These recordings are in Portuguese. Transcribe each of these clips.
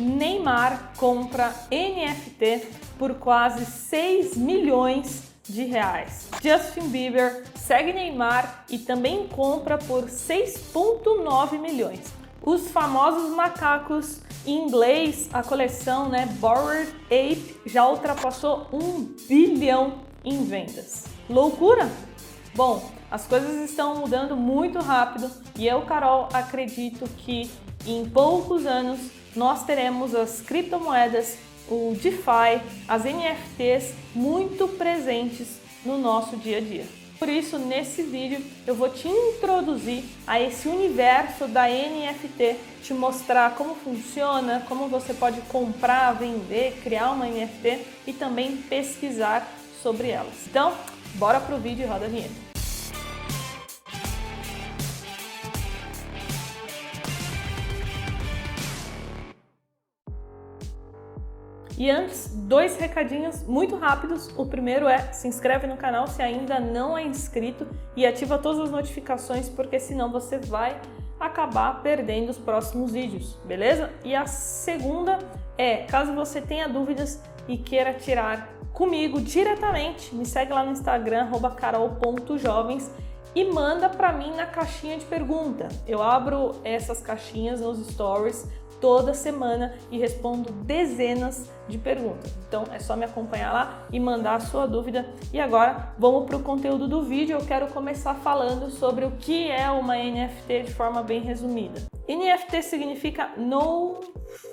Neymar compra NFT por quase 6 milhões de reais. Justin Bieber segue Neymar e também compra por 6,9 milhões. Os famosos macacos em inglês, a coleção né, Bored Ape já ultrapassou um bilhão em vendas. Loucura? Bom, as coisas estão mudando muito rápido e eu, Carol, acredito que em poucos anos nós teremos as criptomoedas, o DeFi, as NFTs muito presentes no nosso dia a dia. Por isso, nesse vídeo, eu vou te introduzir a esse universo da NFT, te mostrar como funciona, como você pode comprar, vender, criar uma NFT e também pesquisar sobre elas. Então, bora pro vídeo e roda a vinheta. E antes, dois recadinhos muito rápidos. O primeiro é se inscreve no canal se ainda não é inscrito e ativa todas as notificações, porque senão você vai acabar perdendo os próximos vídeos, beleza? E a segunda é, caso você tenha dúvidas e queira tirar comigo diretamente, me segue lá no Instagram carol.jovens e manda para mim na caixinha de pergunta. Eu abro essas caixinhas nos stories toda semana e respondo dezenas de perguntas. Então é só me acompanhar lá e mandar a sua dúvida. E agora vamos para o conteúdo do vídeo. Eu quero começar falando sobre o que é uma NFT de forma bem resumida. NFT significa No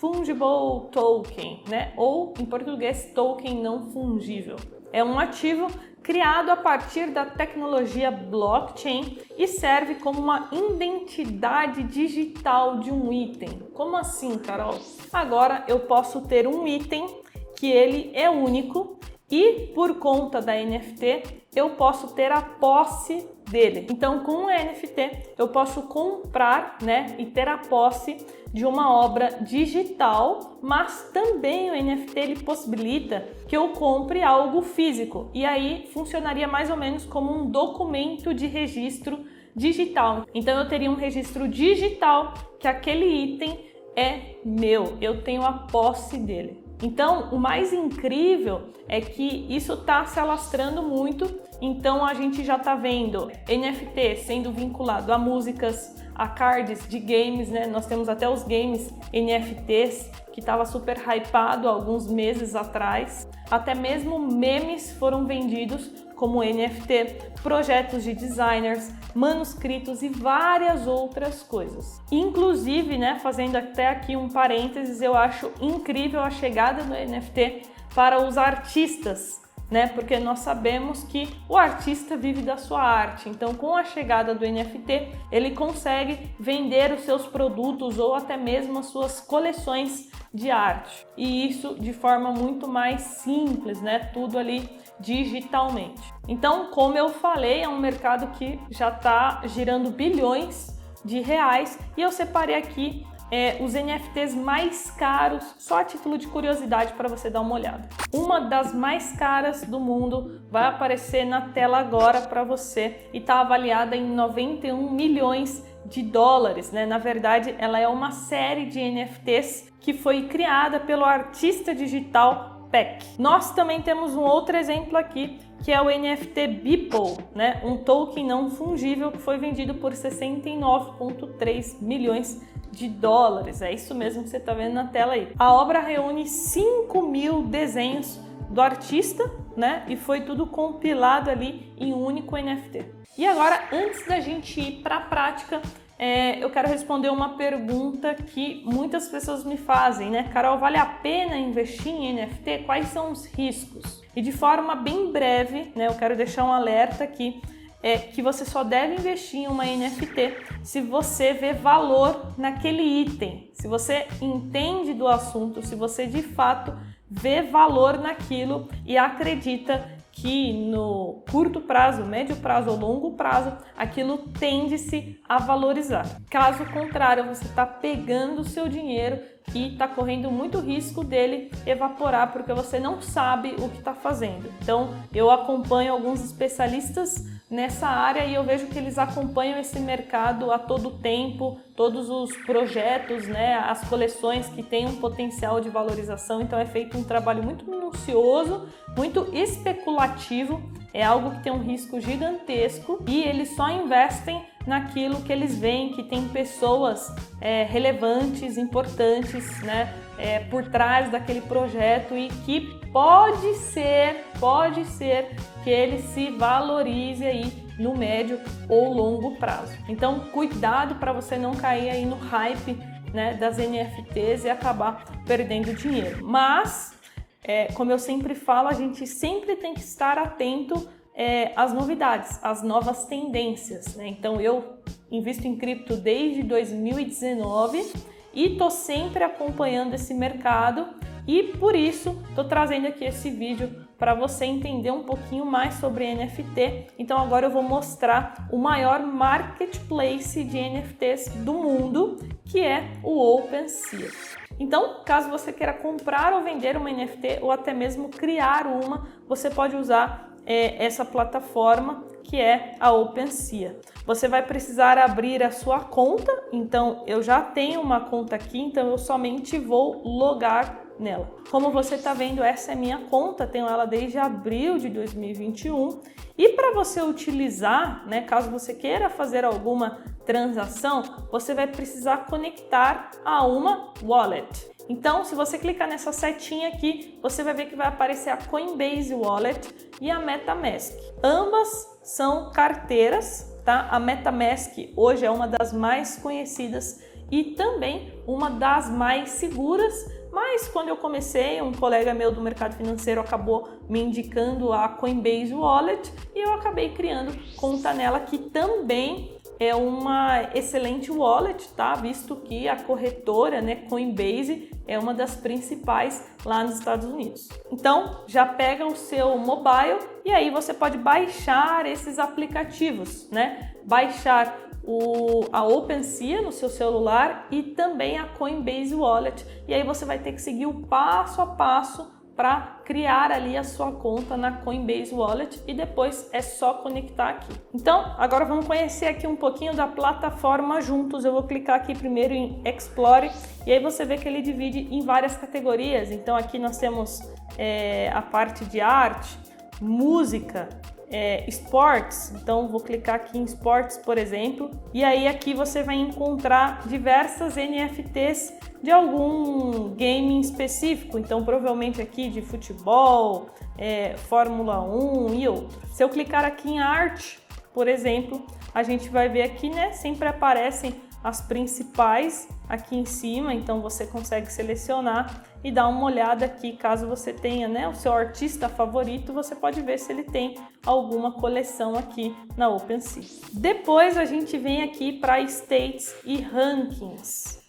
Fungible Token, né? Ou em português, token não fungível. É um ativo criado a partir da tecnologia blockchain e serve como uma identidade digital de um item. Como assim, Carol? Agora eu posso ter um item que ele é único e por conta da NFT eu posso ter a posse dele. Então, com o NFT, eu posso comprar, né, e ter a posse de uma obra digital, mas também o NFT ele possibilita que eu compre algo físico. E aí funcionaria mais ou menos como um documento de registro digital. Então eu teria um registro digital que aquele item é meu, eu tenho a posse dele. Então, o mais incrível é que isso está se alastrando muito. Então, a gente já está vendo NFT sendo vinculado a músicas, a cards de games, né? Nós temos até os games NFTs que estava super hypado alguns meses atrás. Até mesmo memes foram vendidos como NFT, projetos de designers, manuscritos e várias outras coisas. Inclusive, né, fazendo até aqui um parênteses, eu acho incrível a chegada do NFT para os artistas né? Porque nós sabemos que o artista vive da sua arte. Então, com a chegada do NFT, ele consegue vender os seus produtos ou até mesmo as suas coleções de arte. E isso de forma muito mais simples, né? Tudo ali digitalmente. Então, como eu falei, é um mercado que já está girando bilhões de reais e eu separei aqui é, os NFTs mais caros, só a título de curiosidade para você dar uma olhada. Uma das mais caras do mundo vai aparecer na tela agora para você e está avaliada em 91 milhões de dólares, né? Na verdade, ela é uma série de NFTs que foi criada pelo artista digital Peck. Nós também temos um outro exemplo aqui, que é o NFT Beeple, né? Um token não fungível que foi vendido por 69,3 milhões de dólares. É isso mesmo que você está vendo na tela aí. A obra reúne 5 mil desenhos do artista, né? E foi tudo compilado ali em um único NFT. E agora, antes da gente ir para a prática, é, eu quero responder uma pergunta que muitas pessoas me fazem, né? Carol, vale a pena investir em NFT? Quais são os riscos? E de forma bem breve, né? Eu quero deixar um alerta aqui é que você só deve investir em uma NFT se você vê valor naquele item, se você entende do assunto, se você de fato vê valor naquilo e acredita que no curto prazo, médio prazo ou longo prazo, aquilo tende-se a valorizar. Caso contrário, você está pegando o seu dinheiro e está correndo muito risco dele evaporar porque você não sabe o que está fazendo. Então, eu acompanho alguns especialistas nessa área e eu vejo que eles acompanham esse mercado a todo tempo, todos os projetos, né, as coleções que têm um potencial de valorização. Então é feito um trabalho muito minucioso, muito especulativo, é algo que tem um risco gigantesco e eles só investem naquilo que eles veem que tem pessoas é, relevantes, importantes, né, é, por trás daquele projeto e que pode ser, pode ser que ele se valorize aí no médio ou longo prazo. Então, cuidado para você não cair aí no hype né, das NFTs e acabar perdendo dinheiro. Mas, é, como eu sempre falo, a gente sempre tem que estar atento é, às novidades, às novas tendências. Né? Então, eu invisto em cripto desde 2019 e tô sempre acompanhando esse mercado e por isso estou trazendo aqui esse vídeo para você entender um pouquinho mais sobre NFT. Então agora eu vou mostrar o maior marketplace de NFTs do mundo, que é o OpenSea. Então, caso você queira comprar ou vender uma NFT ou até mesmo criar uma, você pode usar é, essa plataforma que é a OpenSea. Você vai precisar abrir a sua conta, então eu já tenho uma conta aqui, então eu somente vou logar nela. Como você está vendo, essa é minha conta, tenho ela desde abril de 2021. E para você utilizar, né, caso você queira fazer alguma transação, você vai precisar conectar a uma wallet. Então, se você clicar nessa setinha aqui, você vai ver que vai aparecer a Coinbase Wallet e a MetaMask. Ambas são carteiras, tá? A MetaMask hoje é uma das mais conhecidas e também uma das mais seguras mas quando eu comecei, um colega meu do mercado financeiro acabou me indicando a Coinbase Wallet e eu acabei criando conta nela que também é uma excelente wallet, tá? Visto que a corretora, né, Coinbase, é uma das principais lá nos Estados Unidos. Então, já pega o seu mobile e aí você pode baixar esses aplicativos, né? Baixar o, a OpenSea no seu celular e também a Coinbase Wallet. E aí você vai ter que seguir o passo a passo para criar ali a sua conta na Coinbase Wallet e depois é só conectar aqui. Então, agora vamos conhecer aqui um pouquinho da plataforma juntos. Eu vou clicar aqui primeiro em Explore e aí você vê que ele divide em várias categorias. Então, aqui nós temos é, a parte de arte, música, é, esportes, então vou clicar aqui em esportes, por exemplo, e aí aqui você vai encontrar diversas NFTs de algum game específico, então provavelmente aqui de futebol, é, Fórmula 1 e outros. Se eu clicar aqui em arte, por exemplo, a gente vai ver aqui, né, sempre aparecem as principais aqui em cima, então você consegue selecionar e dar uma olhada aqui, caso você tenha né, o seu artista favorito, você pode ver se ele tem alguma coleção aqui na OpenSea. Depois a gente vem aqui para States e Rankings.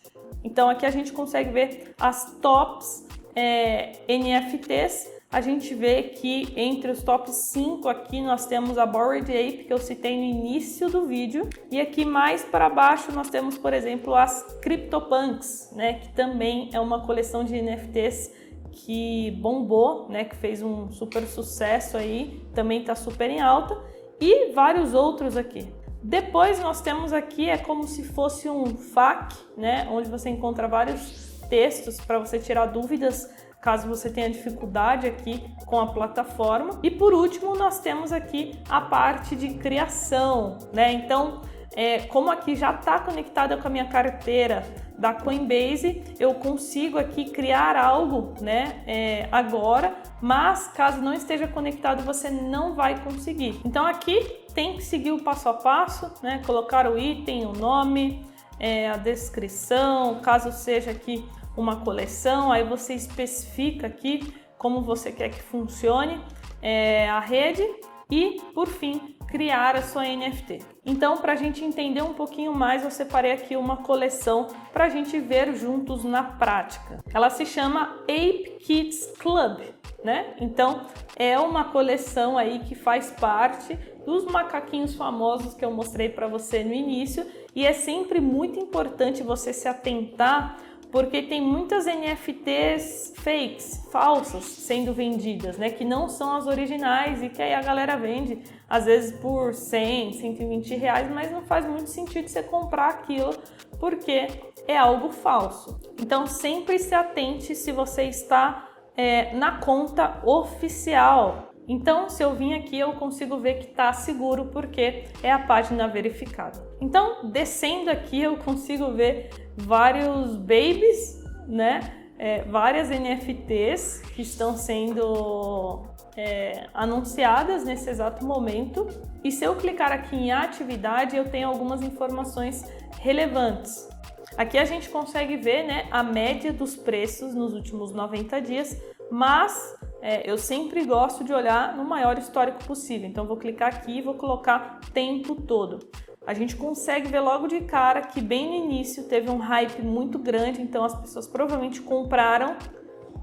Então aqui a gente consegue ver as tops é, NFTs a gente vê que entre os top 5 aqui nós temos a Bored Ape, que eu citei no início do vídeo, e aqui mais para baixo nós temos, por exemplo, as CryptoPunks, né, que também é uma coleção de NFTs que bombou, né, que fez um super sucesso aí, também está super em alta, e vários outros aqui. Depois nós temos aqui, é como se fosse um FAQ, né, onde você encontra vários textos para você tirar dúvidas caso você tenha dificuldade aqui com a plataforma. E por último, nós temos aqui a parte de criação, né? Então, é, como aqui já está conectada com a minha carteira da Coinbase, eu consigo aqui criar algo, né, é, agora, mas caso não esteja conectado, você não vai conseguir. Então aqui tem que seguir o passo a passo, né, colocar o item, o nome, é, a descrição, caso seja aqui uma coleção, aí você especifica aqui como você quer que funcione é, a rede e, por fim, criar a sua NFT. Então, para a gente entender um pouquinho mais, eu separei aqui uma coleção para a gente ver juntos na prática. Ela se chama Ape Kids Club, né? Então, é uma coleção aí que faz parte dos macaquinhos famosos que eu mostrei para você no início e é sempre muito importante você se atentar porque tem muitas NFTs fakes, falsas, sendo vendidas, né? Que não são as originais e que aí a galera vende, às vezes por 100, 120 reais, mas não faz muito sentido você comprar aquilo porque é algo falso. Então sempre se atente se você está é, na conta oficial. Então, se eu vim aqui, eu consigo ver que está seguro porque é a página verificada. Então, descendo aqui, eu consigo ver vários babies, né? É, várias NFTs que estão sendo é, anunciadas nesse exato momento. E se eu clicar aqui em atividade, eu tenho algumas informações relevantes. Aqui a gente consegue ver né, a média dos preços nos últimos 90 dias, mas é, eu sempre gosto de olhar no maior histórico possível. Então vou clicar aqui e vou colocar tempo todo. A gente consegue ver logo de cara que bem no início teve um hype muito grande, então as pessoas provavelmente compraram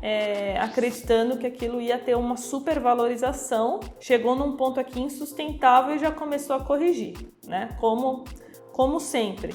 é, acreditando que aquilo ia ter uma supervalorização. Chegou num ponto aqui insustentável e já começou a corrigir, né? Como, como sempre.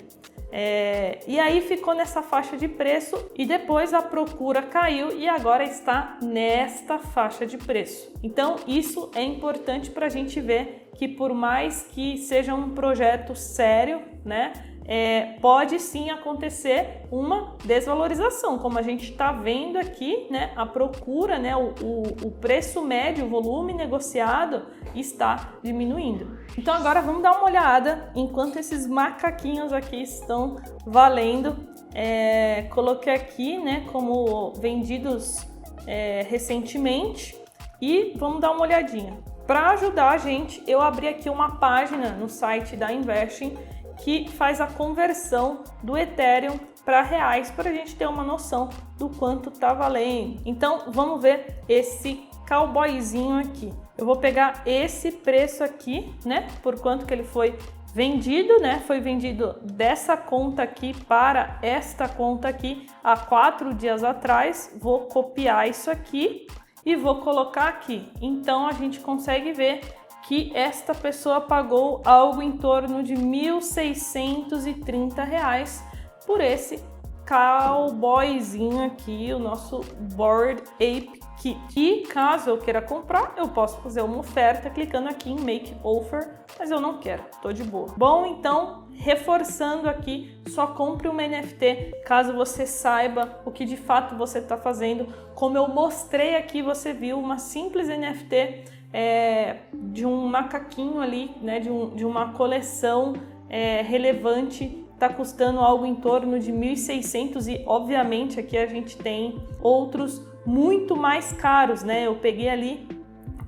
É, e aí ficou nessa faixa de preço e depois a procura caiu e agora está nesta faixa de preço. Então isso é importante para a gente ver que por mais que seja um projeto sério, né? é, pode sim acontecer uma desvalorização, como a gente está vendo aqui, né? A procura, né? O, o, o, preço médio, o volume negociado está diminuindo. Então agora vamos dar uma olhada enquanto esses macaquinhos aqui estão valendo. É, coloquei aqui, né? Como vendidos é, recentemente e vamos dar uma olhadinha. Para ajudar a gente, eu abri aqui uma página no site da Investing que faz a conversão do Ethereum para reais para a gente ter uma noção do quanto tá valendo. Então vamos ver esse cowboyzinho aqui. Eu vou pegar esse preço aqui, né? Por quanto que ele foi vendido, né? Foi vendido dessa conta aqui para esta conta aqui há quatro dias atrás. Vou copiar isso aqui e vou colocar aqui. Então a gente consegue ver que esta pessoa pagou algo em torno de R$ 1.630 por esse cowboyzinho aqui, o nosso Board Ape Kit. E caso eu queira comprar, eu posso fazer uma oferta clicando aqui em Make Offer, mas eu não quero, tô de boa. Bom, então, reforçando aqui, só compre uma NFT caso você saiba o que de fato você está fazendo. Como eu mostrei aqui, você viu uma simples NFT é, de um macaquinho ali, né, de, um, de uma coleção é, relevante, está custando algo em torno de 1.600 e obviamente aqui a gente tem outros muito mais caros, né? Eu peguei ali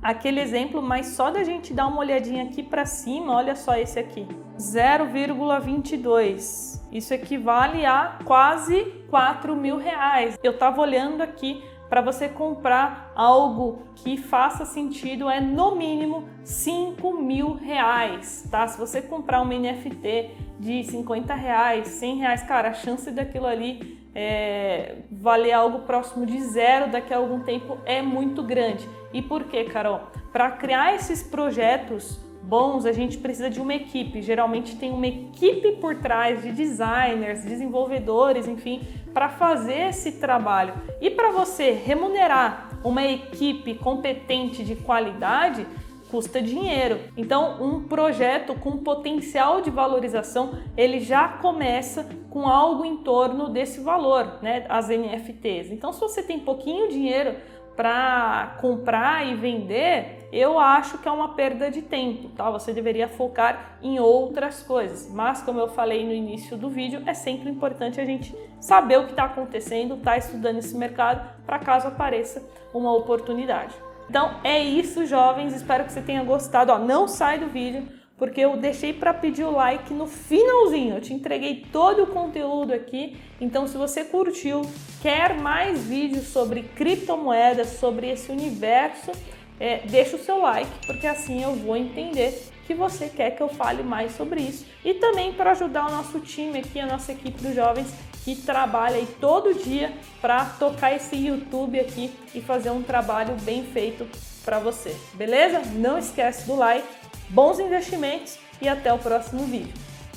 aquele exemplo, mas só da gente dar uma olhadinha aqui para cima, olha só esse aqui, 0,22. Isso equivale a quase 4 mil reais. Eu estava olhando aqui para você comprar algo que faça sentido é no mínimo 5 mil reais, tá? Se você comprar um NFT de 50 reais, 100 reais, cara, a chance daquilo ali é, valer algo próximo de zero daqui a algum tempo é muito grande. E por quê, Carol? Para criar esses projetos bons, a gente precisa de uma equipe. Geralmente tem uma equipe por trás de designers, desenvolvedores, enfim, para fazer esse trabalho. E para você remunerar uma equipe competente de qualidade, custa dinheiro. Então, um projeto com potencial de valorização, ele já começa com algo em torno desse valor, né, as NFTs. Então, se você tem pouquinho dinheiro, para comprar e vender, eu acho que é uma perda de tempo, tá? Você deveria focar em outras coisas. Mas como eu falei no início do vídeo, é sempre importante a gente saber o que está acontecendo, tá estudando esse mercado para caso apareça uma oportunidade. Então é isso, jovens. Espero que você tenha gostado. Ó, não sai do vídeo porque eu deixei para pedir o like no finalzinho. Eu te entreguei todo o conteúdo aqui. Então, se você curtiu, quer mais vídeos sobre criptomoedas, sobre esse universo, é, deixa o seu like, porque assim eu vou entender que você quer que eu fale mais sobre isso. E também para ajudar o nosso time aqui, a nossa equipe dos jovens que trabalha aí todo dia para tocar esse YouTube aqui e fazer um trabalho bem feito para você. Beleza? Não esquece do like bons investimentos e até o próximo vídeo.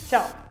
Tchau!